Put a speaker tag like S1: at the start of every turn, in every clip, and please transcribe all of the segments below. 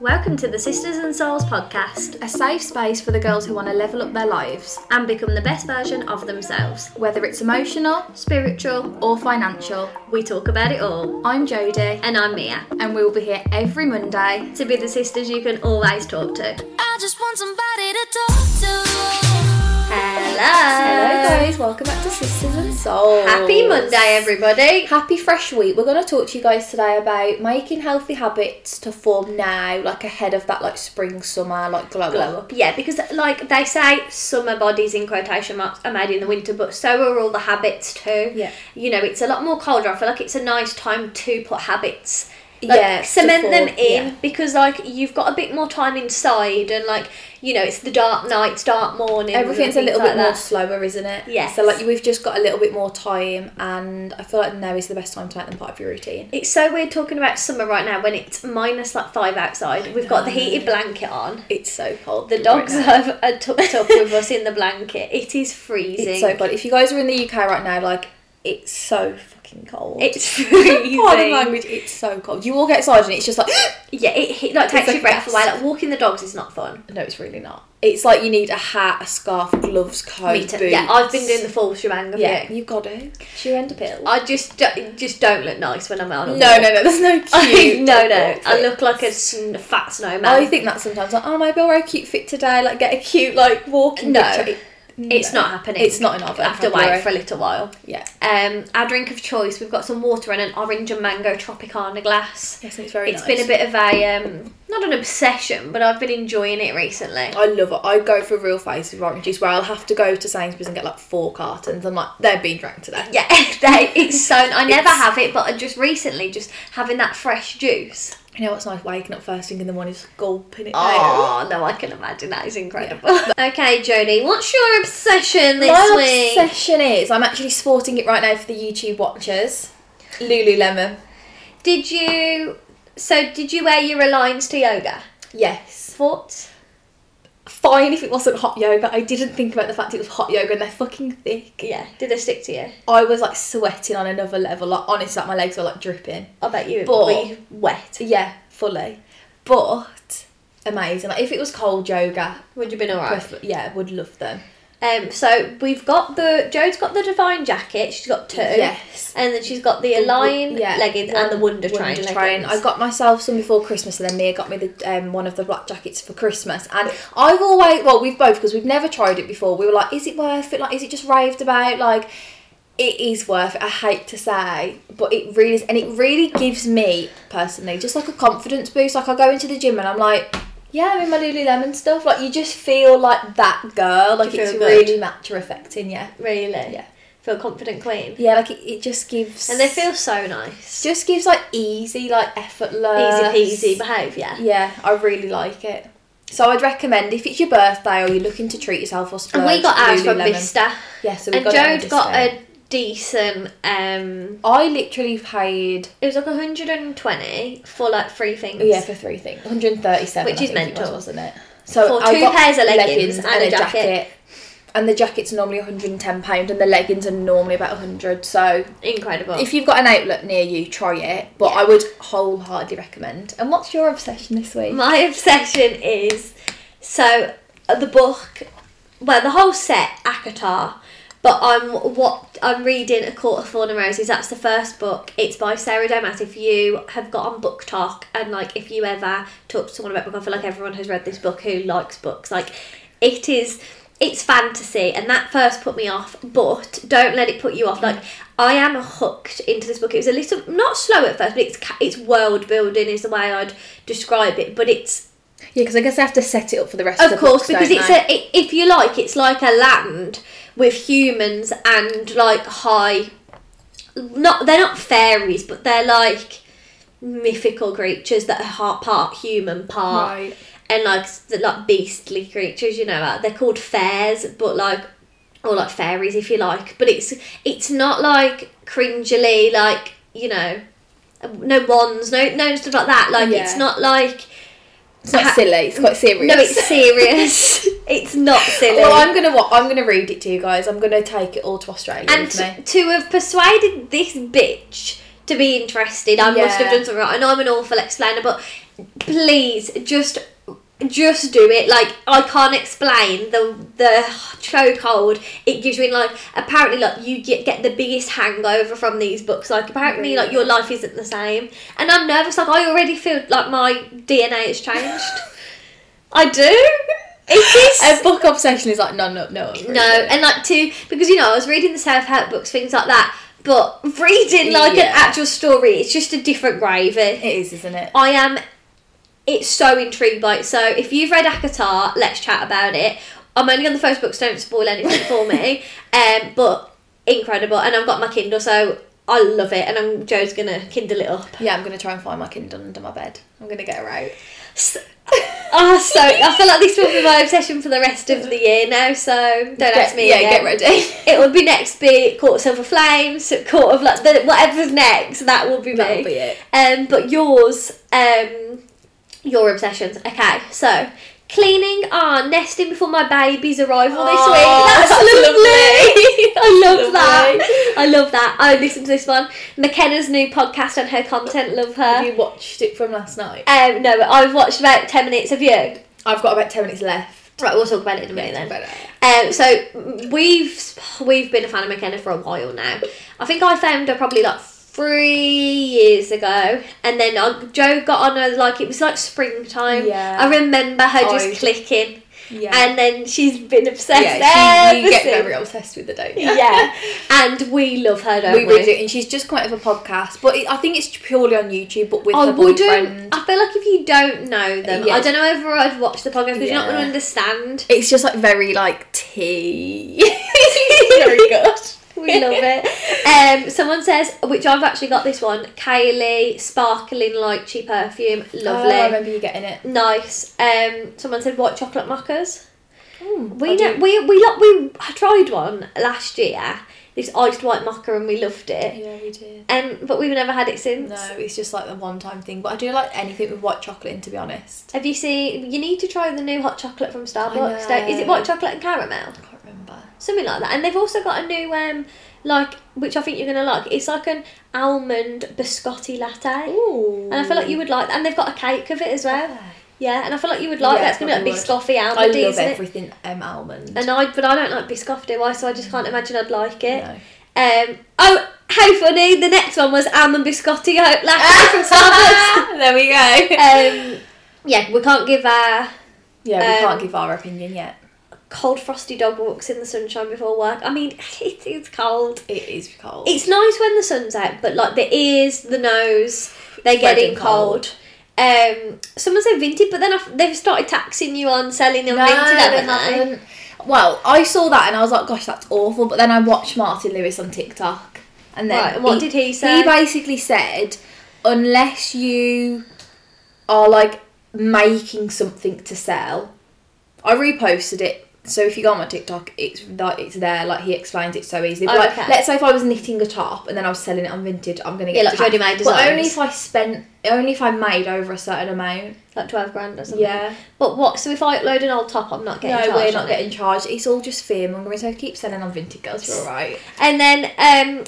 S1: Welcome to the Sisters and Souls podcast,
S2: a safe space for the girls who want to level up their lives,
S1: and become the best version of themselves.
S2: whether it's emotional
S1: Spiritual,
S2: or financial.
S1: we talk about it all.
S2: I'm Jodie,
S1: And I'm Mia,
S2: and we'll be here every Monday.
S1: to be the sisters you can always talk to.
S3: I just want somebody to talk to.
S1: Hello!
S2: Hello, guys, welcome back to Sisters and Souls.
S1: Happy Monday, everybody!
S2: Happy fresh week. We're going to talk to you guys today about making healthy habits to form now, like ahead of that, like spring, summer, like glow,
S1: Glow
S2: up.
S1: up. Yeah, because like they say, summer bodies in quotation marks are made in the winter, but so are all the habits too.
S2: Yeah.
S1: You know, it's a lot more colder. I feel like it's a nice time to put habits. Like,
S2: Yeah,
S1: cement them in
S2: yeah.
S1: because like you've got a bit more time inside and like you know it's the dark nights, dark morning.
S2: Everything's a little
S1: things
S2: bit
S1: like
S2: more
S1: that.
S2: slower, isn't it?
S1: Yeah.
S2: So like we've just got a little bit more time, and I feel like now is the best time to make them part of your routine.
S1: It's so weird talking about summer right now when it's minus like five outside. We've got the heated blanket on.
S2: It's so cold.
S1: The dogs have are tucked up with us in the blanket. It is freezing.
S2: It's so cold. If you guys are in the UK right now, like it's so fucking cold.
S1: It's freezing.
S2: Pardon language. It's so cold. You walk outside and it's just like
S1: Yeah, it, it like takes your breath away. Like walking the dogs is not fun.
S2: no, it's really not. It's like you need a hat, a scarf, gloves, coat,
S1: Me too.
S2: boots.
S1: Yeah, I've been doing the full shebang of
S2: Yeah,
S1: it.
S2: you've got to. A pill.
S1: I just do- just don't look nice when I'm out.
S2: no,
S1: on
S2: no,
S1: walk.
S2: no. There's no cute.
S1: no, no. I look like a sn- fat snowman.
S2: I think that sometimes. Like, oh, maybe I'll wear a cute fit today. Like, get a cute like walking.
S1: No.
S2: picture.
S1: It's
S2: No.
S1: not happening.
S2: It's not in our
S1: I have to wait for a little while.
S2: Yeah.
S1: Um, our drink of choice, we've got some water and an orange and mango Tropicana glass.
S2: Yes, it's very
S1: It's
S2: nice.
S1: been a bit of a um, not an obsession, but I've been enjoying it recently.
S2: I love it. I go for real of orange juice where I'll have to go to Sainsbury's and get like four cartons. I'm like, they're being drank today.
S1: Yeah, they, it's so. I never have it, but I just recently just having that fresh juice.
S2: You know what's nice? Waking up first thing in the morning, just gulping it down.
S1: Oh no, I can imagine that is incredible. okay, Jodie, what's your obsession this
S2: My
S1: week?
S2: My obsession is I'm actually sporting it right now for the YouTube watchers. Lululemon.
S1: Did you? So did you wear your Aligns to yoga?
S2: Yes.
S1: Thoughts?
S2: Fine if it wasn't hot yoga. I didn't think about the fact it was hot yoga and they're fucking thick.
S1: Yeah. Did they stick to you?
S2: I was like sweating on another level. Like honestly, like my legs were like dripping.
S1: I bet you
S2: But-
S1: were you wet.
S2: Yeah, fully. But amazing. Like if it was cold yoga,
S1: Would you been alright?
S2: yeah, would love them.
S1: Um, so we've got the Jode's got the Divine jacket. She's got two.
S2: Yes.
S1: And then she's got the Align
S2: Yeah,
S1: leggings and the Wonder, Train.
S2: Wonder
S1: leggings.
S2: I got myself some before Christmas, and then Mia got me the um, one of the black jackets for Christmas. And I've always, well, we've both because we've never tried it before. We were like, is it worth it? Like, is it just raved about? Like, it is worth it. I hate to say, but it really is, and it really gives me personally just like a confidence boost. Like, I go into the gym and I'm like. Yeah, I'm in my Lululemon stuff. Like you just feel like that girl. Like it's
S1: good?
S2: really matter affecting you.
S1: really.
S2: Yeah.
S1: Feel confident, queen.
S2: Yeah, like it, it just gives.
S1: And they feel so nice.
S2: just gives like easy, like effortless,
S1: Easy peasy behaviour.
S2: Yeah, Yeah, I really like it. So I'd recommend if it's your birthday or you're looking to treat yourself or splurge.
S1: And we got ours from
S2: Lululemon.
S1: Vista.
S2: Yeah, so we
S1: And
S2: got
S1: Joe got a decent. um
S2: I literally paid
S1: It was like 120 for like three things.
S2: yeah for three things, 137,
S1: Which
S2: I
S1: is
S2: think it was,
S1: mental.
S2: wasn't it? So
S1: For
S2: I
S1: two
S2: got
S1: pairs of leggings and a jacket.
S2: and the jackets normally 110 pound, and the leggings are normally about 100. So
S1: incredible.
S2: if you've got an outlet near you, try it. But I would wholeheartedly recommend. And what's your obsession this week?
S1: My obsession is so the book, well, the whole set, ACOTAR. But I'm what I'm reading A Court of Thorn and Roses. That's the first book. It's by Sarah Domat. If you have got on BookTok and like if you ever talk to someone about book, I feel like everyone has read this book who likes books. Like it is it's fantasy and that first put me off, but don't let it put you off. Like I am hooked into this book. It was a little not slow at first, but it's it's world building is the way I'd describe it. But it's
S2: Yeah, because I guess I have to set it up for the rest of,
S1: of
S2: the
S1: course
S2: books,
S1: because it's
S2: they?
S1: a i if you like it's like a land with humans and like high not they're not fairies but they're like mythical creatures that are part, part human part
S2: Right.
S1: and like like beastly creatures you know they're called fairs but like or like fairies if you like but it's it's not like cringily like you know no wands no no stuff like that like
S2: Yeah.
S1: it's not like
S2: It's not
S1: ha-
S2: silly. It's quite serious.
S1: no, it's serious. it's not silly.
S2: Well, I'm gonna what? I'm gonna read it to you guys. I'm gonna take it all to Australia
S1: and
S2: me.
S1: to, have persuaded this bitch to be interested, I must have done something right. I know I'm an awful explainer, but please just just do it. Like I can't explain the the chokehold it gives you. In like apparently, like you get get the biggest hangover from these books. Like apparently, like your life isn't the same, and I'm nervous. Like I already feel like my DNA has changed. I do. Is
S2: A book obsession is like no, no, no.
S1: no, and like two because you know I was reading the self help books, things like that. But reading like
S2: Yeah.
S1: an actual story, it's just a different gravy.
S2: it is, isn't it?
S1: I am. It's so intrigued by it. So if you've read ACOTAR, let's chat about it. I'm only on the first book, so don't spoil anything for me. Um, but incredible, and I've got my Kindle, so I love it. And I'm Joe's gonna Kindle it up.
S2: Yeah, I'm gonna try and find my Kindle under my bed. I'm gonna get her out.
S1: Oh, so I feel like this will be my obsession for the rest of the year now. So don't ask me
S2: yeah,
S1: again.
S2: get ready.
S1: It will be next be Court of Silver Flames, Court of like the whatever's next. That will be me.
S2: That'll be it.
S1: Um, but yours, um, your obsessions. Okay, so cleaning, ah, nesting before my baby's arrival this
S2: Oh,
S1: week. That's,
S2: that's
S1: lovely. I love
S2: Lovely.
S1: that. I love that. I listened to this one. McKenna's new podcast and her content. Love
S2: Have
S1: her.
S2: you watched it from last night?
S1: Um, no, I've watched about ten minutes of you.
S2: I've got about ten minutes left.
S1: Right, we'll talk about it in a minute then. Um, so we've we've been a fan of McKenna for a while now. I think I found her probably like three years ago, and then uh, Joe got on her like it was like springtime.
S2: Yeah.
S1: I remember her just clicking,
S2: Yeah.
S1: and then she's been obsessed.
S2: yeah, she, you get very obsessed with the don't you?
S1: yeah, and we love her, don't
S2: we
S1: we?
S2: do, and she's just quite of a podcast, but it, I think it's purely on YouTube, but with
S1: I
S2: her boyfriend.
S1: I feel like if you don't know them,
S2: Yeah.
S1: I don't know whether I'd watch the podcast because you're not going to understand.
S2: It's just like very like tea. very good.
S1: We love it. Um, someone says, which I've actually got this one, Kayali sparkling lychee perfume, lovely,
S2: Oh, I remember you getting it.
S1: nice. Um, someone said white chocolate mochas. we
S2: I
S1: know, we we lo- we tried one last year, this iced white mocha, and we loved it.
S2: Yeah, we did.
S1: Um, but we've never had it since.
S2: No, it's just like the one time thing. But I do like anything with white chocolate in, to be honest.
S1: Have you seen? You need to try the new hot chocolate from Starbucks. don't- Is it white chocolate and caramel?
S2: I can't remember.
S1: something like that. And they've also got a new um like which I think you're gonna like. It's like an almond biscotti latte.
S2: Ooh.
S1: And I feel like you would like that. And they've got a cake of it as well.
S2: Okay.
S1: Yeah, and I feel like you would like
S2: Yeah,
S1: that. It's gonna be like
S2: probably
S1: biscotti
S2: I
S1: almond,
S2: love
S1: isn't it?
S2: everything um, almond.
S1: And I but I don't like biscotti, do I? So I just can't imagine I'd like it.
S2: No.
S1: Um oh how funny, the next one was almond biscotti uh, latte from Starbucks.
S2: there we go.
S1: Um yeah, we can't give our
S2: yeah, we
S1: um,
S2: can't give our opinion yet.
S1: cold frosty dog walks in the sunshine before work. I mean, it is cold.
S2: It is cold.
S1: It's nice when the sun's out, but like the ears, the nose, they're getting cold.
S2: cold.
S1: Um, someone said Vinted, but then I've, they've started taxing you on selling them Vinted, haven't they?
S2: haven't. Well, I saw that and I was like, gosh, that's awful. But then I watched Martin Lewis on TikTok. And then
S1: Right, and what did he say?
S2: He basically said, unless you are like making something to sell. I reposted it. So if you go on my TikTok, it's like it's there. Like he explains it so easily. But
S1: Oh,
S2: like,
S1: okay.
S2: let's say if I was knitting a top and then I was selling it on Vinted, I'm gonna get
S1: Yeah, like
S2: taxed.
S1: ready-made
S2: But only if I spent, only if I made over a certain amount.
S1: Like twelve grand or something.
S2: Yeah.
S1: But what? So if I upload an old top, I'm not getting
S2: no,
S1: charged.
S2: we're not getting charged. It's all just fear mongering. So I keep selling on Vinted, girls. You're all right.
S1: And then um,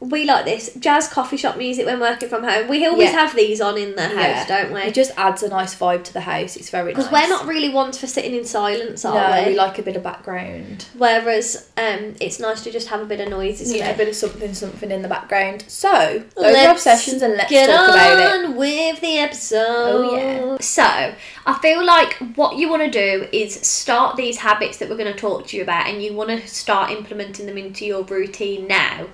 S1: we like this jazz coffee shop music when working from home. We always
S2: Yeah.
S1: have these on in the house,
S2: Yeah.
S1: don't we?
S2: It just adds a nice vibe to the house. It's very nice.
S1: Because we're not really ones for sitting in silence, are
S2: No,
S1: we?
S2: we like a bit of background.
S1: Whereas um, it's nice to just have a bit of noise, isn't
S2: Yeah, a bit of something, something in the background. So, those are obsessions, and let's
S1: get
S2: talk about it.
S1: on with the episode.
S2: Oh, yeah.
S1: So I feel like what you want to do is start these habits that we're going to talk to you about, and you want to start implementing them into your routine now.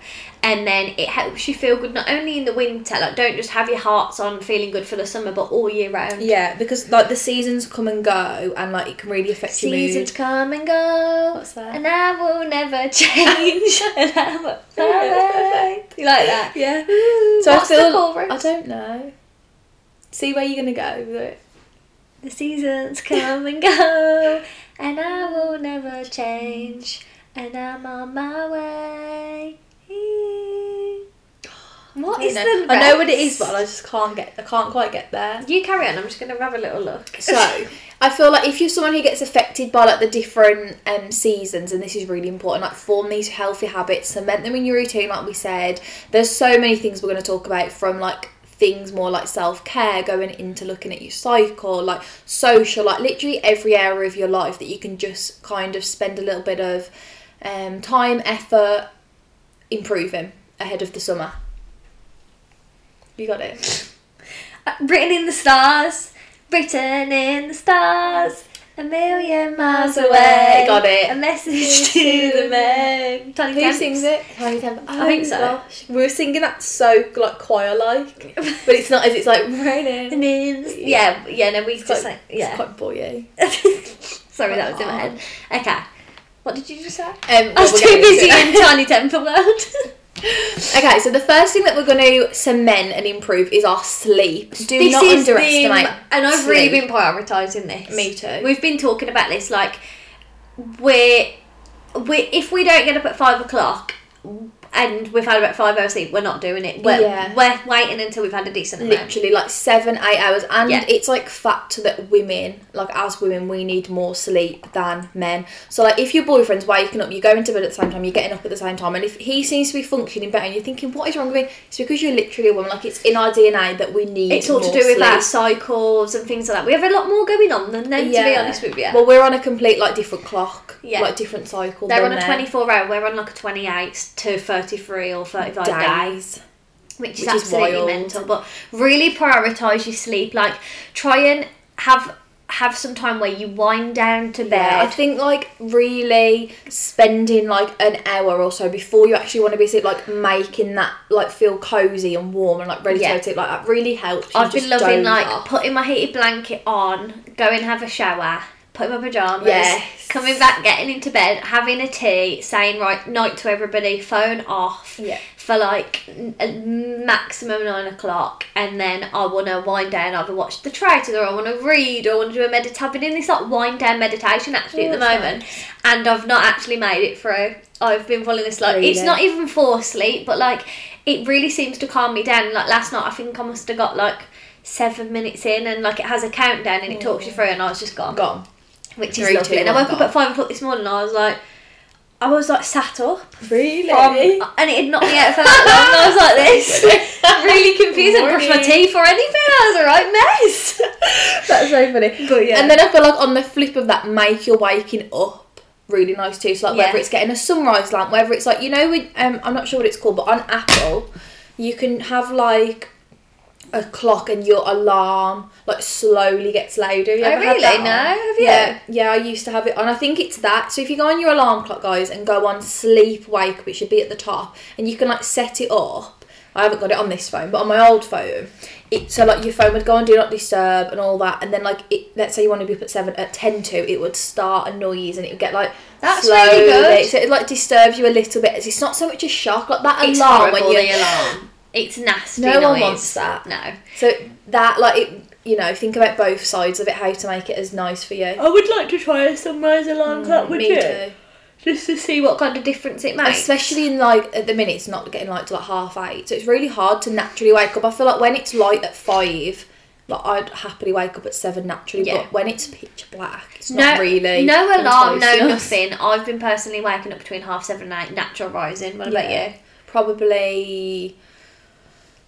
S1: And then it helps you feel good not only in the winter, like don't just have your hearts on feeling good for the summer, but all year round.
S2: Yeah, because like the seasons come and go, and like it can really affect your mood.
S1: Seasons come and go,
S2: What's that?
S1: and I will never change. and I will perfect. You like that?
S2: Yeah.
S1: Ooh,
S2: So I feel. I don't know. See where you're gonna go with it.
S1: The seasons come and go, and I will never change, and I'm on my way. What is
S2: know.
S1: the
S2: I know what it is, but I just can't get. I can't quite get there.
S1: You carry on. I'm just gonna have a little look.
S2: So I feel like if you're someone who gets affected by like the different um, seasons, and this is really important, like form these healthy habits, cement them in your routine. Like we said, there's so many things we're going to talk about from like things more like self care, going into looking at your cycle, like social, like literally every area of your life that you can just kind of spend a little bit of um, time, effort improving ahead of the summer. You got it.
S1: Uh, written in the stars, written in the stars. A million miles away.
S2: Got it.
S1: A message to the moon. Tiny
S2: Who
S1: Temps.
S2: sings it? Tinie Tempah.
S1: I think so.
S2: Gosh. We were singing that so like choir like, but it's not as it's like raining.
S1: In- Yeah, yeah. No, we
S2: It's
S1: just
S2: quite,
S1: like yeah.
S2: it's quite boy
S1: Sorry, that was in my head. Okay. What did you just say?
S2: Um,
S1: I was too busy in Tinie Tempah World.
S2: Okay, so the first thing that we're going to cement and improve is our sleep. Do
S1: this
S2: not underestimate.
S1: been, and I've really been prioritising this.
S2: Me too.
S1: We've been talking about this like we're we if we don't get up at five o'clock and we've had about five hours sleep, we're not doing it. We're,
S2: Yeah.
S1: we're waiting until we've had a decent amount.
S2: literally like seven, eight hours, and
S1: Yeah.
S2: it's like fact that women, like as women, we need more sleep than men. So like if your boyfriend's waking up, you're going to bed at the same time, you're getting up at the same time, and if he seems to be functioning better, and you're thinking, what is wrong with me? It's because you're literally a woman. Like it's in our DNA that we need.
S1: It's all to do with
S2: sleep.
S1: our cycles and things like that. We have a lot more going on than them, to be honest with you.
S2: Well, we're on a complete like different clock.
S1: Yeah.
S2: Like different cycle.
S1: They're on a 24 hour, we're on like a 28 to 33 or 35 days.
S2: days.
S1: which is
S2: Which is
S1: absolutely
S2: wild.
S1: mental. But really prioritize your sleep. Like try and have have some time where you wind down to bed.
S2: Yeah, I think like really spending like an hour or so before you actually want to be asleep, like making that like feel cozy and warm and like ready
S1: Yeah.
S2: to go to sleep, like that really helps.
S1: I've been loving like
S2: off.
S1: putting my heated blanket on, go and have a shower, putting my pajamas,
S2: Yes.
S1: coming back, getting into bed, having a tea, saying right night to everybody, phone off
S2: Yeah.
S1: for like maximum nine o'clock, and then I want to wind down, either watch the traitors or I want to read or I want to do a meditation. I've been in this like wind down meditation actually
S2: Oh,
S1: at the oh,
S2: that's
S1: moment, and I've not actually made it through. I've been falling asleep. Oh,
S2: it's
S1: not even for sleep, but like it really seems to calm me down. Like last night, I think I must have got like seven minutes in, and like it has a countdown and it talks you oh. through, and I was just gone,
S2: gone.
S1: Which is lovely. and I woke up at five o'clock this morning, and I was like, I was like sat up
S2: Really?
S1: from, and it had knocked me out for that long. I was like this, really confused. I didn't brush my teeth or anything. I was a right mess.
S2: That's so funny.
S1: But yeah.
S2: And then I feel like on the flip of that, make your waking up really nice too. So like
S1: Yeah.
S2: whether it's getting a sunrise lamp, whether it's like you know, with, um, I'm not sure what it's called, but on Apple, you can have like a clock and your alarm like slowly gets louder. You
S1: Oh, really? No, have you?
S2: Yeah, yeah, I used to have it on. I think it's that. So if you go on your alarm clock, guys, and go on sleep wake, which should be at the top, and you can like set it up. I haven't got it on this phone, but on my old phone, it so like your phone would go on do not disturb and all that, and then like it, let's say you want to be up at seven at ten to, it would start a noise and it would get like
S1: That's
S2: slowly,
S1: really good.
S2: So it like disturbs you a little bit. It's not so much a shock like that
S1: It's
S2: alarm
S1: horrible,
S2: when you
S1: alarm. It's nasty.
S2: No one wants that.
S1: No.
S2: So that like it, you know, think about both sides of it, how to make it as nice for you.
S1: I would like to try a sunrise alarm clock with
S2: Mm, Me
S1: you,
S2: too.
S1: just to see what kind of difference it makes.
S2: Especially in like at the minute, it's not getting light till like half eight, so it's really hard to naturally wake up. I feel like when it's light at five, like I'd happily wake up at seven naturally,
S1: Yeah.
S2: but when it's pitch black, it's
S1: no,
S2: not really.
S1: no alarm, no
S2: enticing.
S1: nothing. I've been personally waking up between half seven and eight, natural rising. What about you?
S2: Probably,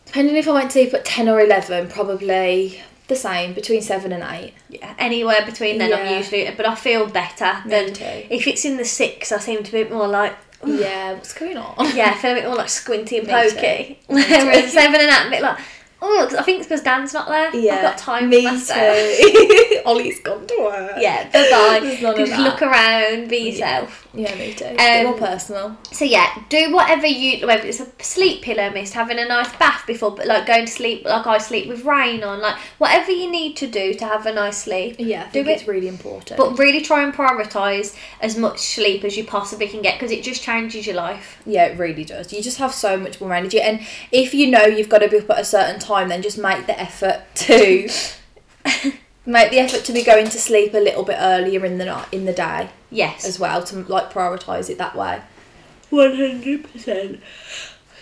S2: depending if I went to at ten or eleven, probably the same between seven and eight.
S1: Yeah, anywhere between then I'm usually, but I feel better
S2: Me
S1: than
S2: too.
S1: if it's in the six. I seem to be more like.
S2: Yeah, what's going on?
S1: Yeah, I feel a bit more like squinty and pokey. Whereas seven and eight, a bit like, oh, 'cause I think it's because Dan's not there.
S2: Yeah,
S1: I've got time
S2: me
S1: for myself.
S2: too. Ollie's gone to work.
S1: Yeah, bye bye.
S2: There's none of
S1: Just look around, be yourself.
S2: Yeah, me too. It's a bit
S1: Um,
S2: more personal.
S1: So yeah, do whatever you whether it's a sleep pillow mist, having a nice bath before, but like going to sleep like I sleep with rain on, like whatever you need to do to have a nice sleep.
S2: Yeah, I
S1: do it.
S2: it's really important.
S1: But really try and prioritise as much sleep as you possibly can get because it just changes your life.
S2: Yeah, it really does. You just have so much more energy, and if you know you've got to be up at a certain time, then just make the effort to make the effort to be going to sleep a little bit earlier in the night in the day
S1: Yes.
S2: as well to like prioritize it that way.
S1: One hundred percent.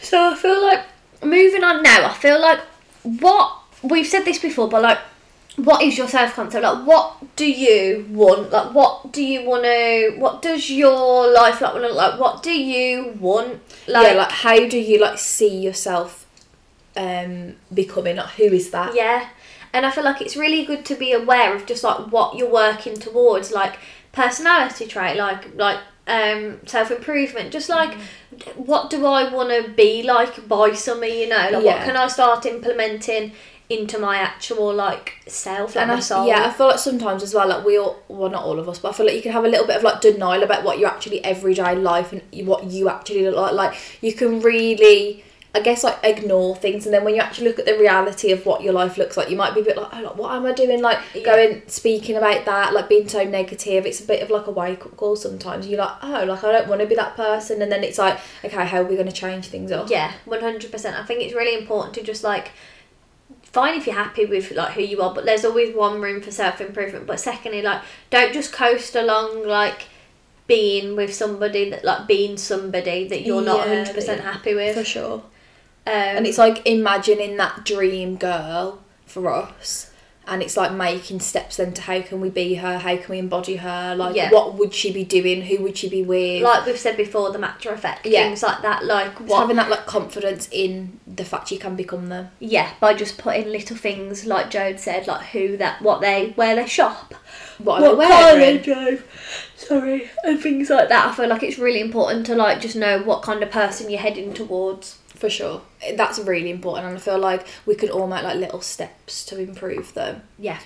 S1: So I feel like moving on now. I feel like what we've said this before, but like, what is your self concept? Like, what do you want? Like, what do you want to? What does your life like? look Like, what do you want? Like,
S2: yeah, like how do you like see yourself um becoming? Like who is that?
S1: Yeah. And I feel like it's really good to be aware of just like what you're working towards, like personality trait, like like um self improvement. Just like
S2: Mm.
S1: what do I want to be like by summer? You know, like what can I start implementing into my actual like self, like
S2: and I,
S1: soul?
S2: yeah, I feel like sometimes as well, like we all, well, not all of us, but I feel like you can have a little bit of like denial about what your actually everyday life and what you actually look like. Like you can really, I guess, like ignore things, and then when you actually look at the reality of what your life looks like, you might be a bit like, oh, like what am I doing? Like going speaking about that, like being so negative. It's a bit of like a wake up call sometimes. You're like, oh, like I don't want to be that person, and then it's like, okay, how are we going to change things up?
S1: Yeah, one hundred percent. I think it's really important to just like fine if you're happy with like who you are, but there's always one room for self improvement. But secondly, like don't just coast along like being with somebody that like being somebody that you're not hundred percent happy with.
S2: for sure.
S1: Um,
S2: and it's like imagining that dream girl for us and it's like making steps then to how can we be her how can we embody her like
S1: Yeah.
S2: what would she be doing who would she be with
S1: like we've said before, the matter effect,
S2: Yeah.
S1: things like that. Like what?
S2: having that like confidence in the fact you can become them
S1: yeah, by just putting little things like Jode said, like who that, what they, where they shop,
S2: what,
S1: what
S2: they
S1: car they drive, sorry, and things like that. I feel like it's really important to like just know what kind of person you're heading towards.
S2: For sure that's really important and I feel like we could all make like little steps to improve them
S1: Yeah.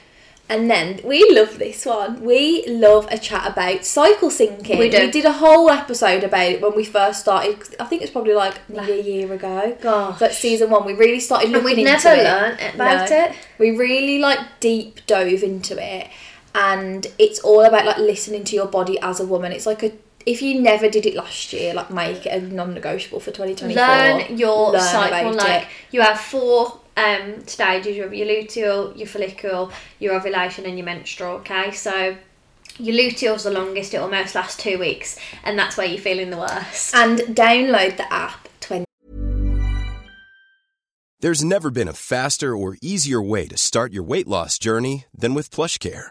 S2: And then we love this one. We love a chat about cycle syncing.
S1: We do.
S2: did a whole episode about it when we first started. I think it's probably like maybe a year ago.
S1: Gosh.
S2: But season one, we really started looking
S1: we'd
S2: into
S1: never learned about
S2: No.
S1: it.
S2: We really like deep dove into it, and it's all about like listening to your body as a woman. It's like a if you never did it last year, like make it a non-negotiable for 2024.
S1: learn your
S2: Learn
S1: cycle. Like
S2: it.
S1: you have four um, stages: you have your luteal, your follicle, your ovulation, and your menstrual. Okay, so your luteal's the longest; it almost lasts two weeks, and that's where you're feeling the worst.
S2: and download the app 20
S4: There's never been a faster or easier way to start your weight loss journey than with PlushCare.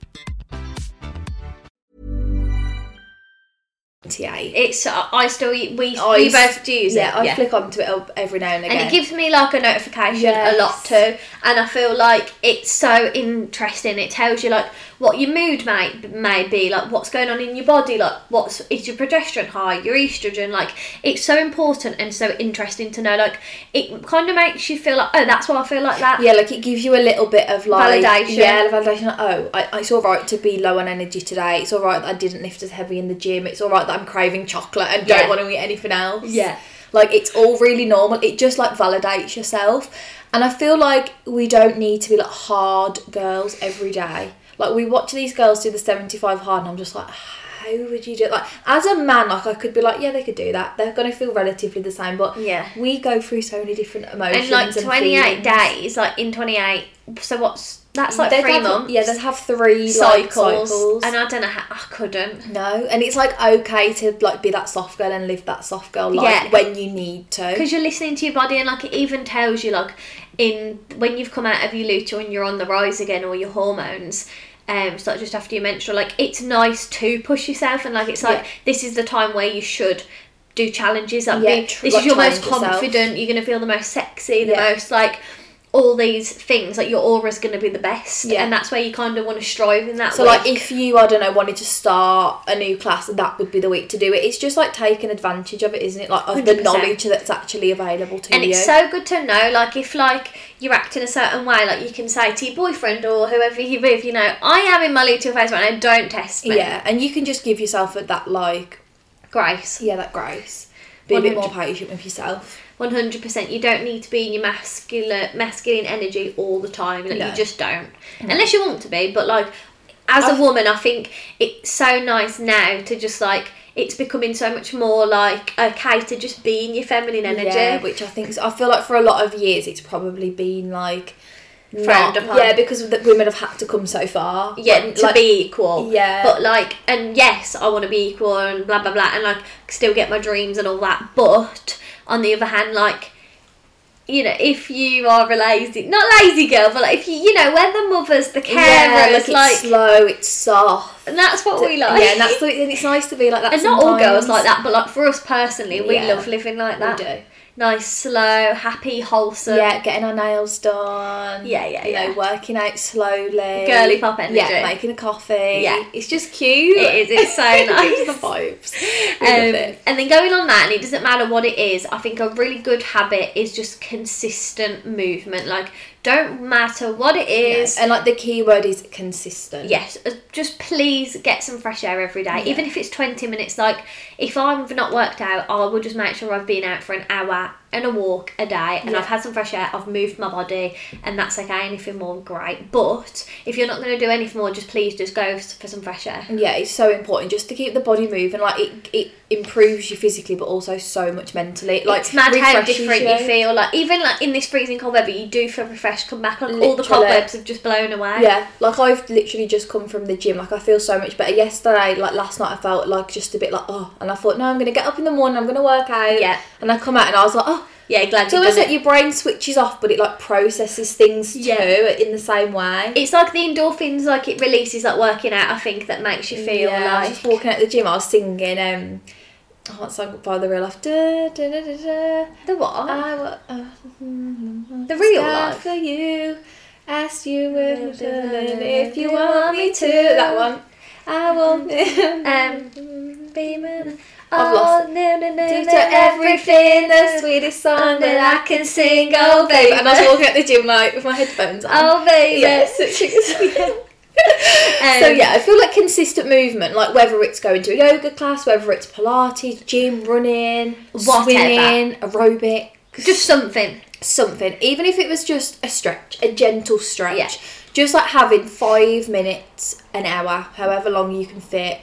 S2: 28.
S1: It's uh, I still we
S2: I
S1: we
S2: s-
S1: both use
S2: yeah,
S1: it.
S2: I flick onto it every now and again.
S1: and it gives me like a notification
S2: Yes.
S1: a lot too and i feel like it's so interesting it tells you like what your mood may, may be like what's going on in your body like what's is your progesterone high your estrogen like it's so important and so interesting to know like it kind of makes you feel like oh that's why i feel like that
S2: Yeah, like it gives you a little bit of like
S1: Validation.
S2: Yeah, validation. Like, oh, I, it's all right to be low on energy today. It's all right that I didn't lift as heavy in the gym. It's all right that I'm craving chocolate and
S1: Yeah.
S2: don't want to eat anything else.
S1: Yeah.
S2: like it's all really normal. It just like validates yourself, and I feel like we don't need to be like hard girls every day. Like we watch these girls do the seventy five hard, and I'm just like. How would you do it? Like as a man, like I could be like, yeah, they could do that. They're gonna feel relatively the same, but
S1: Yeah.
S2: we go through so many different emotions.
S1: and like 28
S2: feelings.
S1: days like in 28 so what's that's like
S2: They'd
S1: three
S2: have-
S1: months
S2: Yeah, they have three
S1: cycles,
S2: like, cycles.
S1: and i don't know how i couldn't
S2: no, and it's like okay to like be that soft girl and live that soft girl life
S1: Yeah.
S2: when you need to.
S1: because you're listening to your body and like it even tells you like in when you've come out of your luteal and you're on the rise again or your hormones um so just after your menstrual like it's nice to push yourself and like it's like
S2: Yeah.
S1: this is the time where you should do challenges like
S2: Yeah,
S1: be, this is your most
S2: challenge yourself.
S1: confident you're gonna feel the most sexy the
S2: Yeah.
S1: most like all these things like your aura's going to be the best
S2: Yeah.
S1: and that's where you kind of want to strive in that
S2: So
S1: way
S2: like if you I don't know wanted to start a new class, that would be the week to do it. It's just like taking advantage of it, isn't it? Like of the
S1: 100%.
S2: knowledge that's actually available to you.
S1: and it's so good to know like if like you're acting a certain way like you can say to your boyfriend or whoever you're with you know i am in my luteal phase right now don't test me
S2: yeah, and you can just give yourself that like
S1: grace
S2: yeah that grace. Be a bit more
S1: 100.
S2: patient with yourself.
S1: 100% you don't need to be in your masculine masculine energy all the time like
S2: No.
S1: you just don't unless you want to be but like as a woman i think it's so nice now to just like it's becoming so much more like okay to just be in your feminine energy
S2: Yeah, which I think is, I feel like for a lot of years it's probably been like
S1: Frowned upon.
S2: Yeah, because the women have had to come so far.
S1: yeah
S2: Like-
S1: to
S2: like-
S1: be equal
S2: Yeah.
S1: but like and yes i want to be equal and blah blah blah and like still get my dreams and all that but on the other hand like you know if you are a lazy not lazy girl but like if you you know we're the mothers the carers
S2: yeah, like,
S1: like,
S2: it's slow, it's soft.
S1: and that's what we like
S2: Yeah, and that's and it's nice to be like that.
S1: and not all girls like that but like for us personally we
S2: Yeah.
S1: love living like
S2: We
S1: that
S2: do.
S1: Nice slow happy wholesome
S2: Yeah, getting our nails done.
S1: Yeah, yeah,
S2: You
S1: yeah.
S2: know, working out slowly.
S1: Girly pop energy.
S2: Yeah, making a coffee.
S1: Yeah.
S2: it's just cute.
S1: it is it's so nice
S2: the vibes.
S1: Um,
S2: it.
S1: and then going on that, and it doesn't matter what it is, I think a really good habit is just consistent movement. Like, don't matter what it is.
S2: And like the key word is consistent.
S1: Yes, uh, just please get some fresh air every day, even if it's 20 minutes. Like, if I've not worked out, I will just make sure I've been out for an hour and a walk a day and
S2: Yeah.
S1: I've had some fresh air, I've moved my body, and that's okay. Anything more, great. But if you're not going to do anything more, just please just go for some fresh air.
S2: Yeah, it's so important just to keep the body moving. Like it, it improves you physically, but also so much mentally. Like
S1: it's mad how different you. feel. Like even like in this freezing cold weather, you do feel refreshed. Come back, like all the cobwebs have just blown away.
S2: Yeah, like I've literally just come from the gym. Like I feel so much better. Yesterday, like last night, I felt like just a bit like oh, and I thought no, I'm gonna get up in the morning. I'm gonna work out.
S1: Yeah.
S2: and I come out and I was like oh.
S1: Yeah. Glad
S2: It's almost
S1: done
S2: like
S1: it.
S2: your brain switches off, but it like processes things
S1: Yeah.
S2: too in the same way.
S1: It's like the endorphins, like it releases, like working out. I think that makes you feel
S2: yeah, I was
S1: like
S2: just walking out the gym. I was singing um, oh, what song by the real life? Da, da, da, da, da.
S1: the what?
S2: I uh,
S1: the real life.
S2: for you. Ask you if, if you want me to. That one. I will.
S1: Um, be
S2: I've lost
S1: oh, no, no, no,
S2: Do
S1: no,
S2: to everything the sweetest song that I can sing. Oh, baby. And I was walking at the gym like with my headphones on.
S1: Oh, baby.
S2: Yes, so
S1: Um,
S2: yeah, I feel like consistent movement, like whether it's going to a yoga class, whether it's Pilates, gym, running,
S1: Whatever.
S2: swimming, aerobic,
S1: just something.
S2: something. Even if it was just a stretch, a gentle stretch,
S1: Yeah.
S2: just like having five minutes, an hour, however long you can fit,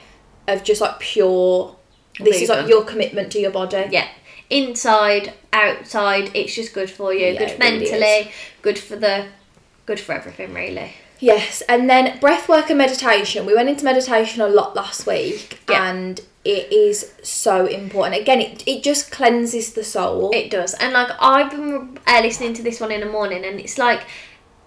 S2: of just like pure. This is like your commitment to your body.
S1: Yeah. Inside, outside, it's just good for you.
S2: Yeah,
S1: good
S2: it really
S1: mentally, good for the, good for everything really.
S2: Yes, and then breath work and meditation. We went into meditation a lot last week,
S1: Yeah.
S2: and it is so important. Again, it, it just cleanses the soul.
S1: It does, and like I've been uh, listening to this one in the morning, and it's like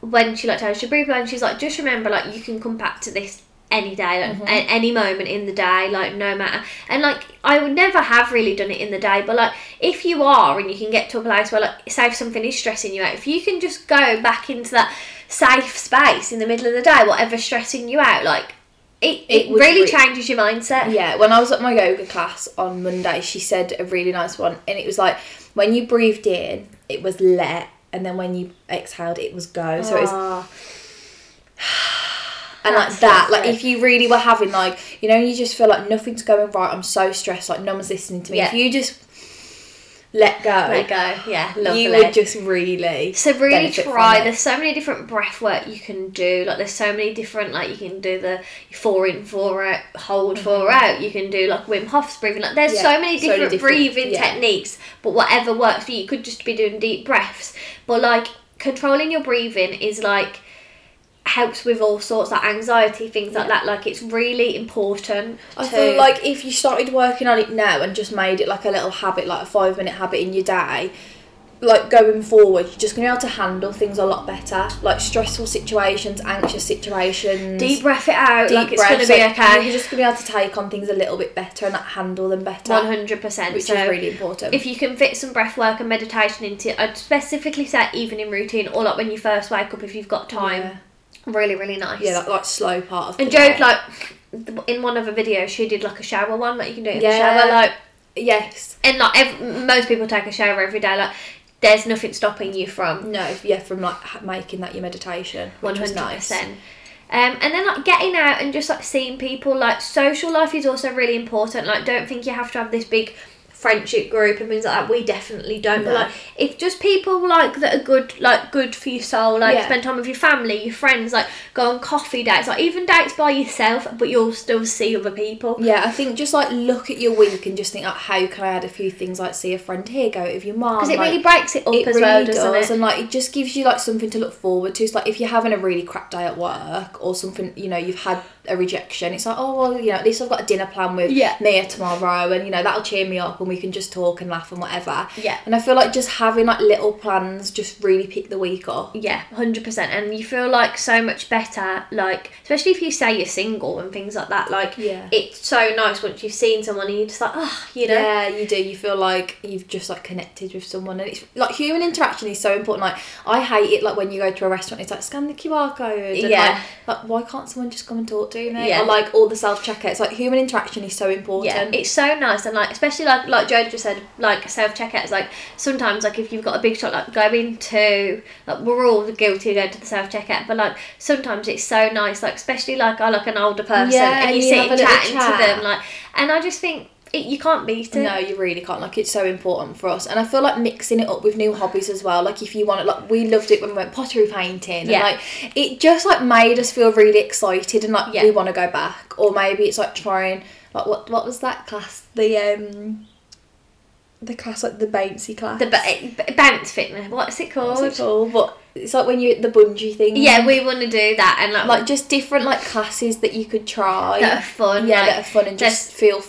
S1: when she like tells you breathe and she's like, just remember like you can come back to this any day, like,
S2: Mm-hmm.
S1: at any moment in the day, like no matter. And like I would never have really done it in the day, but like if you are and you can get to a place where like say if something is stressing you out, if you can just go back into that safe space in the middle of the day, whatever's stressing you out, like it, it,
S2: It
S1: really
S2: re-
S1: changes your mindset.
S2: Yeah, when I was at my yoga class on Monday, she said a really nice one, and it was like when you breathed in, it was let, and then when you exhaled, it was go. So it was
S1: Oh,
S2: and like that, like if you really were having like you know, you just feel like nothing's going right. I'm so stressed, like no one's listening to me. If you just let go,
S1: let go. Yeah, lovely.
S2: you would just really
S1: So really try. There's so many different breath work you can do. Like there's so many different like you can do the four in, four out, hold four out. You can do like Wim Hof's breathing. Like there's
S2: Mm-hmm. Yeah,
S1: so many
S2: so many
S1: different,
S2: different-
S1: breathing
S2: yeah.
S1: techniques. But whatever works for you, you could just be doing deep breaths. But like controlling your breathing is like helps with all sorts like anxiety things like that. Like it's really important.
S2: I
S1: to,
S2: feel like if you started working on it now and just made it like a little habit, like a five minute habit in your day, like going forward, you're just gonna be able to handle things a lot better. Like stressful situations, anxious situations.
S1: deep breath it out.
S2: deep
S1: like it's gonna
S2: breaths,
S1: be okay.
S2: You're just gonna be able to take on things a little bit better and like, handle them better.
S1: One hundred percent,
S2: Which is really important.
S1: If you can fit some breath work and meditation into it, I'd specifically say evening routine or like when you first wake up if you've got time.
S2: Yeah.
S1: Really, really nice.
S2: Yeah, that like slow part of
S1: and
S2: the day.
S1: like in one of her videos, she did like a shower one, like you can do it in
S2: Yeah.
S1: the shower, like
S2: yes,
S1: and like ev- most people take a shower every day, like. There's nothing stopping you from
S2: no, yeah, from like making that your meditation,
S1: one
S2: which was
S1: hundred
S2: nice.
S1: percent. Um, and then like getting out and just like seeing people. Like social life is also really important. Like don't think you have to have this big friendship group and things like that. We definitely don't. But
S2: No.
S1: like if just people like that are good, like good for your soul. Like
S2: Yeah.
S1: spend time with your family, your friends. Like go on coffee dates. Like even dates by yourself, but you'll still see other people.
S2: Yeah, I think just like look at your week and just think, like, how can I add a few things? Like, see a friend here, go with your mum.
S1: Because it
S2: like,
S1: really breaks it up
S2: it
S1: as
S2: really
S1: well, doesn't
S2: does,
S1: it?
S2: and like it just gives you like something to look forward to. It's like if you're having a really crap day at work or something, you know, you've had a rejection. It's like, oh well, you know, at least I've got a dinner plan with
S1: Yeah.
S2: Mia tomorrow, and you know that'll cheer me up, and we can just talk and laugh and whatever.
S1: Yeah.
S2: And I feel like just having like little plans just really pick the week up.
S1: Yeah, hundred percent, and you feel like so much better. Like, especially if you say you're single and things like that. Like,
S2: Yeah.
S1: it's so nice once you've seen someone and you're just like, oh, you know,
S2: Yeah, you do. You feel like you've just like connected with someone, and it's like human interaction is so important. Like I hate it. Like when you go to a restaurant, it's like scan the QR code. And
S1: Yeah.
S2: Like, like why can't someone just come and talk to me?
S1: Yeah.
S2: Or like all the self checkouts. Like human interaction is so important.
S1: Yeah, it's so nice and like especially like like Joe just said like self checkouts like sometimes like if you've got a big shot like going to like we're all guilty going to the self checkout but like sometimes it's so nice like especially like I like an older person
S2: Yeah,
S1: and you
S2: you
S1: sit and chatting
S2: chat.
S1: to them like and I just think it, you can't beat it.
S2: No, you really can't. Like, it's so important for us, and I feel like mixing it up with new hobbies as well. Like, if you want it, like we loved it when we went pottery painting.
S1: Yeah.
S2: And, like, it just like made us feel really excited and like
S1: Yeah.
S2: we want to go back. Or maybe it's like trying like what what was that class? The um, the class like the bouncy class.
S1: The ba- b- bounce fitness. What's it called?
S2: What's it called? But it's like when you the bungee thing.
S1: Yeah, we want to do that and like,
S2: like just different like classes that you could try
S1: that are fun.
S2: Yeah,
S1: like,
S2: that are fun and just feel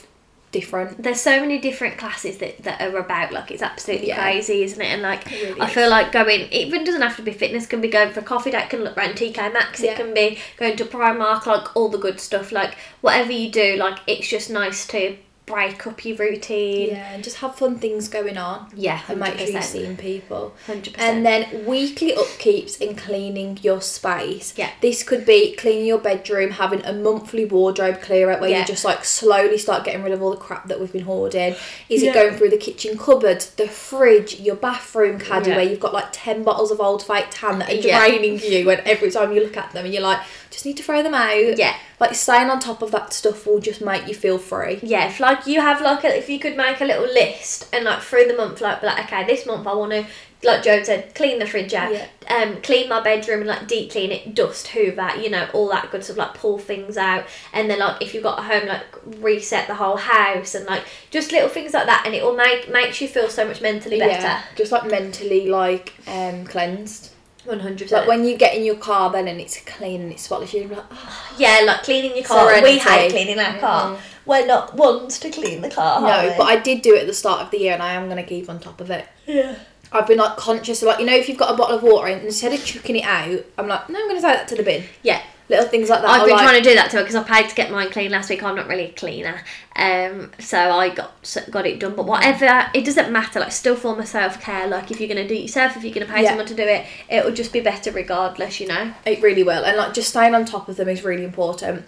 S2: different.
S1: there's so many different classes that, that are about like it's absolutely
S2: Yeah.
S1: crazy isn't it and like
S2: really
S1: I
S2: is.
S1: feel like going it even doesn't have to be fitness can be going for a coffee date can look around TK Maxx
S2: Yeah.
S1: it can be going to Primark like all the good stuff like whatever you do like it's just nice to break up your routine
S2: Yeah, and just have fun things going on.
S1: Yeah,
S2: and make sure you're seeing people.
S1: 100%.
S2: And then weekly upkeeps in cleaning your space.
S1: Yeah.
S2: This could be cleaning your bedroom, having a monthly wardrobe clear out where
S1: Yeah.
S2: you just like slowly start getting rid of all the crap that we've been hoarding. Is
S1: Yeah.
S2: it going through the kitchen cupboard, the fridge, your bathroom caddy
S1: Yeah.
S2: where you've got like 10 bottles of old fake tan that are draining you and every time you look at them and you're like, just need to throw them out.
S1: Yeah.
S2: Like staying on top of that stuff will just make you feel free.
S1: yeah if like you have like a, if you could make a little list and like through the month like like okay this month I want to like Joe said clean the fridge out
S2: Yeah.
S1: um clean my bedroom and like deep clean it dust hoover you know all that good stuff like pull things out and then like if you've got a home like reset the whole house and like just little things like that and it will make makes you feel so much mentally better
S2: Yeah, just like mentally like um cleansed.
S1: 100%
S2: Like when you get in your car then and it's clean and it's spotless, you're like, oh,
S1: yeah like cleaning your car
S2: Serenity.
S1: we hate cleaning our car mm-hmm. we're not ones to clean the car
S2: no. But I did do it at the start of the year and I am gonna keep on top of it.
S1: yeah
S2: I've been like conscious, like you know, if you've got a bottle of water and instead of chucking it out, I'm like, no, I'm gonna take that to the bin.
S1: yeah
S2: little things like that.
S1: I've been
S2: like-
S1: trying to do that to her because I paid to get mine clean last week. I'm not really a cleaner, um, so I got got it done. But whatever, it doesn't matter. Like, still form of self care. Like, if you're gonna do it yourself, if you're gonna pay
S2: Yeah.
S1: someone to do it, it will just be better regardless. You know.
S2: It really will. And like just staying on top of them is really important.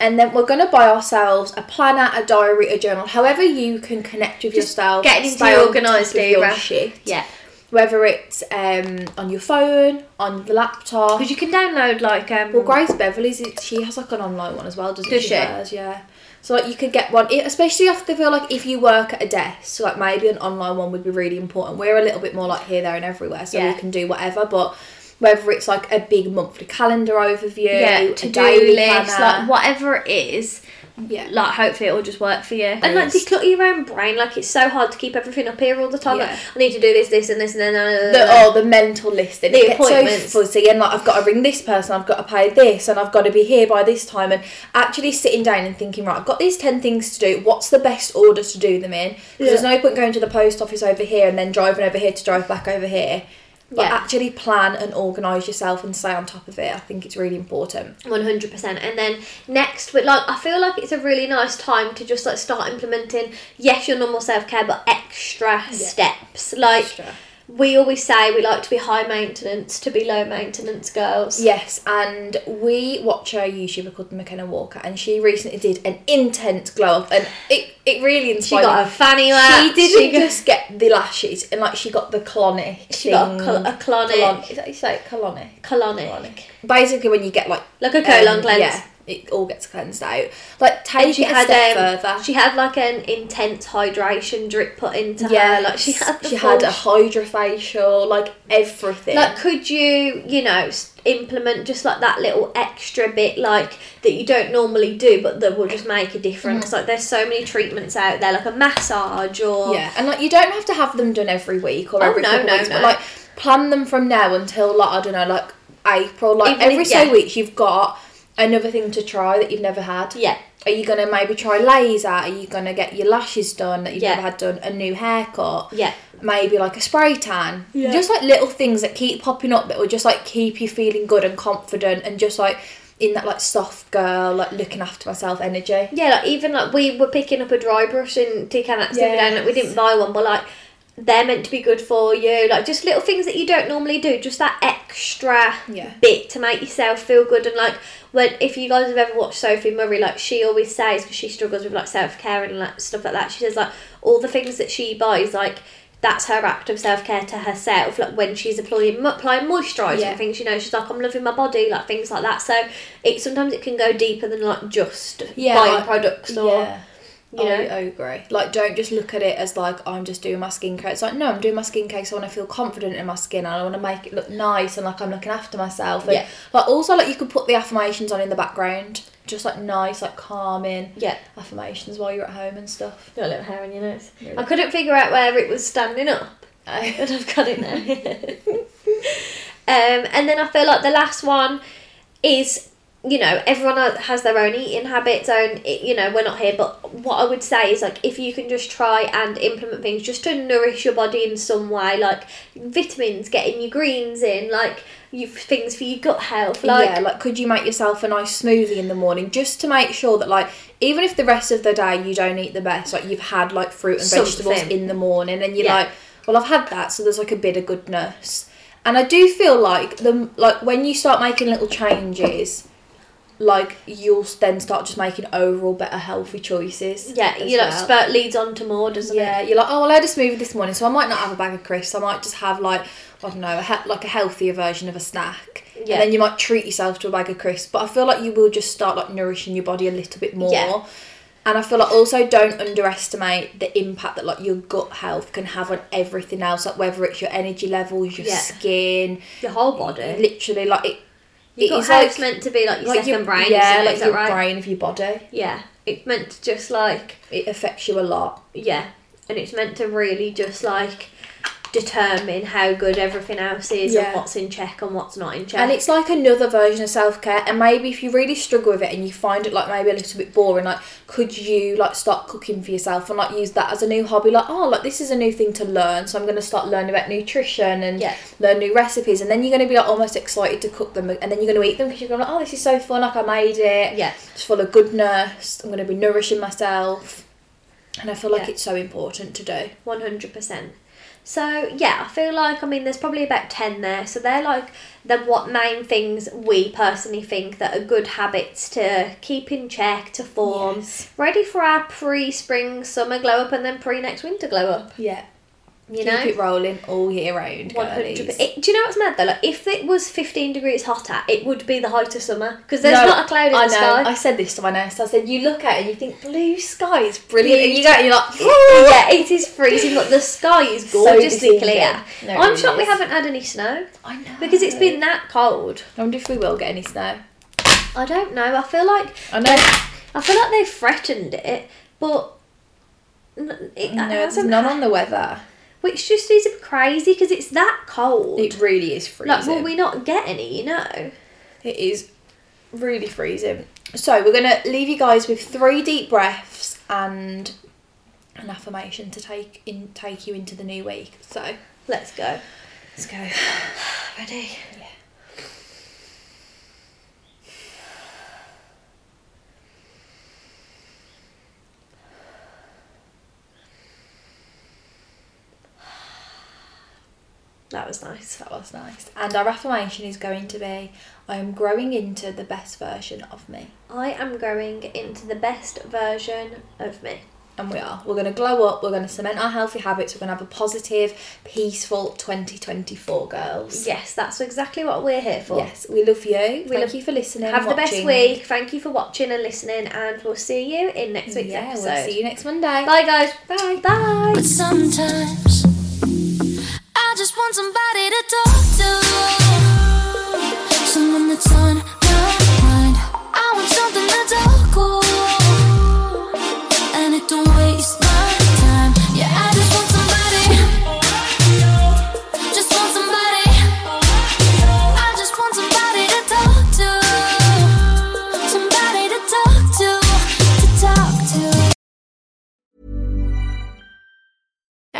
S2: And then we're going to buy ourselves a planner, a diary, a journal, however you can connect with yourself.
S1: getting into your organised
S2: your shit.
S1: Yeah.
S2: Whether it's um, on your phone, on the laptop.
S1: Because you can download like um.
S2: Well, Grace Beverley's, she has like an online one as well, doesn't
S1: Does
S2: she?
S1: she?
S2: Hers, yeah. So like you could get one, especially after feel like if you work at a desk, like maybe an online one would be really important. We're a little bit more like here, there, and everywhere, so
S1: Yeah.
S2: we can do whatever. But whether it's like a big monthly calendar overview,
S1: yeah, to do
S2: daily
S1: list,
S2: planner,
S1: like whatever it is.
S2: Yeah.
S1: Like hopefully it'll just work for you. And like
S2: Yes.
S1: declutter your own brain. Like it's so hard to keep everything up here all the time. Like I need to do this, this, and this, and then uh,
S2: the oh the mental list and
S1: The
S2: it gets so
S1: appointments.
S2: fuzzy and like I've got to ring this person I've got to pay this and I've got to be here by this time and actually sitting down and thinking right I've got these 10 things to do what's the best order to do them in because there's no point going to the post office over here and then driving over here to drive back over here but
S1: Yeah.
S2: actually plan and organise yourself and stay on top of it I think it's really important
S1: One hundred percent. And then next, with like, I feel like it's a really nice time to just like start implementing. Yes, your normal self care, but extra steps. Like
S2: Extra.
S1: We always say, we like to be high maintenance to be low maintenance girls.
S2: Yes, and we watch a YouTuber called McKenna Walker, and she recently did an intense glow up, and it, it really
S1: She got
S2: me.
S1: a fanny
S2: She didn't
S1: got-
S2: just get the lashes, and like she got the colonic.
S1: She got a
S2: thing.
S1: col- a colonic.
S2: Colon- is that you say colonic?
S1: colonic.
S2: Basically, when you get like
S1: Like a colon um, cleanse.
S2: yeah, it all gets cleansed out. Like take
S1: she
S2: it a
S1: had
S2: step
S1: um,
S2: further.
S1: she had like an intense hydration drip put into
S2: yeah,
S1: her. Like she had
S2: she had a hydrofacial, like everything.
S1: Like, could you, you know, implement just like that little extra bit, like that you don't normally do, but that will just make a difference? Like, there's so many treatments out there, like a massage or
S2: Yeah, and like you don't have to have them done every week or
S1: Oh,
S2: every
S1: no,
S2: couple
S1: no,
S2: weeks,
S1: no.
S2: but like plan them from now until like I don't know, like April. Like
S1: Even
S2: every
S1: if-
S2: so
S1: yeah.
S2: weeks, you've got another thing to try that you've never had.
S1: yeah,
S2: Are you gonna maybe try laser? Are you gonna get your lashes done that you've
S1: Yeah.
S2: never had done? A new haircut?
S1: yeah,
S2: Maybe like a spray tan.
S1: Yeah.
S2: Just like little things that keep popping up that will just like keep you feeling good and confident and just like in that like soft girl, like looking after myself energy.
S1: yeah. Like even like we were picking up a dry brush in TK Maxx the other day, and like, we didn't buy one, but like. They're meant to be good for you, like just little things that you don't normally do, just that extra
S2: Yeah.
S1: bit to make yourself feel good. And like when if you guys have ever watched Sophie Murray, like she always says because she struggles with like self care and like stuff like that. She says like all the things that she buys, like that's her act of self care to herself. Like when she's applying applying moisturiser
S2: Yeah.
S1: and things, you know, she's like I'm loving my body, like things like that. So it sometimes it can go deeper than like just buying
S2: like-
S1: products or
S2: yeah.
S1: You know.
S2: I, agree. Like, don't just look at it as like I'm just doing my skincare. It's like no, I'm doing my skincare because I want to feel confident in my skin and I want to make it look nice and like I'm looking after myself. And,
S1: Yeah.
S2: Like also like you could put the affirmations on in the background, just like nice, like calming
S1: yeah.
S2: affirmations while you're at home and stuff.
S1: Got a little hair on your nose.
S2: Really?
S1: I couldn't figure out where it was standing up.
S2: I-
S1: but I've got it now. um, and then I feel like the last one is, you know, everyone has their own eating habits. Own, you know, we're not here, but what I would say is like if you can just try and implement things just to nourish your body in some way, like vitamins, getting your greens in, like you things for your gut health, like
S2: yeah, like could you make yourself a nice smoothie in the morning just to make sure that like even if the rest of the day you don't eat the best, like you've had like fruit and vegetables
S1: Something.
S2: in the morning and you're
S1: Yeah.
S2: like, well I've had that, so there's like a bit of goodness. And I do feel like the like when you start making little changes, like you'll then start just making overall better healthy choices.
S1: yeah, you know,
S2: well.
S1: spurt leads on to more, doesn't
S2: Yeah,
S1: it?
S2: Yeah, you're like, oh, well, I had a smoothie this morning, so I might not have a bag of crisps. I might just have like, I don't know, a he- like a healthier version of a snack.
S1: Yeah.
S2: And then you might treat yourself to a bag of crisps. But I feel like you will just start like nourishing your body a little bit more.
S1: Yeah.
S2: And I feel like also don't underestimate the impact that like your gut health can have on everything else, like whether it's your energy levels, your
S1: Yeah.
S2: skin,
S1: Your whole body.
S2: literally like it.
S1: Your
S2: it
S1: gut
S2: is
S1: health's
S2: like,
S1: meant to be like your
S2: like
S1: second
S2: your,
S1: brain.
S2: yeah, like your
S1: right?
S2: brain of your body.
S1: Yeah, it's meant to just like
S2: It affects you a lot.
S1: yeah, and it's meant to really just like determine how good everything else is
S2: Yeah.
S1: and what's in check and what's not in check.
S2: And it's like another version of self care. And maybe if you really struggle with it and you find it like maybe a little bit boring, like could you like start cooking for yourself and like use that as a new hobby? Like oh, like this is a new thing to learn, so I'm going to start learning about nutrition and
S1: Yeah.
S2: learn new recipes. And then you're going to be like almost excited to cook them, and then you're going to eat them because you're going like oh, this is so fun. Like I made it.
S1: Yeah.
S2: It's full of goodness. I'm going to be nourishing myself. And I feel like
S1: Yeah.
S2: it's so important to do.
S1: One hundred percent. So yeah, I feel like I mean there's probably about ten there. So they're like the what main things we personally think that are good habits to keep in check to form,
S2: Yes.
S1: ready for our pre-spring summer glow up and then pre next winter glow up.
S2: Yeah.
S1: You
S2: Keep
S1: know.
S2: it rolling all year round. Girlies.
S1: percent. Do you know what's mad though? Like, if it was fifteen degrees hotter, it would be the height of summer because there's
S2: No,
S1: not a cloud in
S2: I
S1: the
S2: know.
S1: sky.
S2: I said this to my nurse. I said, you look at it and you think blue sky is brilliant, and you go, you're like,
S1: yeah, it is freezing, but the sky is
S2: So
S1: gorgeously
S2: deceiving.
S1: clear.
S2: No,
S1: I'm
S2: really
S1: shocked we haven't had any snow
S2: I know
S1: because it's been that cold.
S2: I wonder if we will get any snow.
S1: I don't know. I feel like
S2: I know.
S1: I feel like they've threatened it, but it
S2: No,
S1: hasn't
S2: none on the weather.
S1: Which just is crazy because it's that cold.
S2: It really is freezing.
S1: like, will we not get any? You know.
S2: It is really freezing. So we're gonna leave you guys with three deep breaths and an affirmation to take in take you into the new week. So
S1: Let's go.
S2: let's go.
S1: Ready?
S2: Yeah.
S1: That was nice.
S2: That was nice. And our affirmation is going to be I am growing into the best version of me.
S1: I am growing into the best version of me.
S2: And we are. We're going to glow up. We're going to cement our healthy habits. We're going to have a positive, peaceful 2024, girls.
S1: Yes, that's exactly what we're here for.
S2: Yes, we love you. Thank
S1: love-
S2: you for listening.
S1: Have
S2: and
S1: the best
S2: watching.
S1: week. Thank you for watching and listening, and we'll see you in next week's
S2: Yeah,
S1: episode.
S2: we'll see you next Monday.
S1: Bye, guys.
S2: Bye.
S1: Bye.
S3: But sometimes I just want somebody to talk to.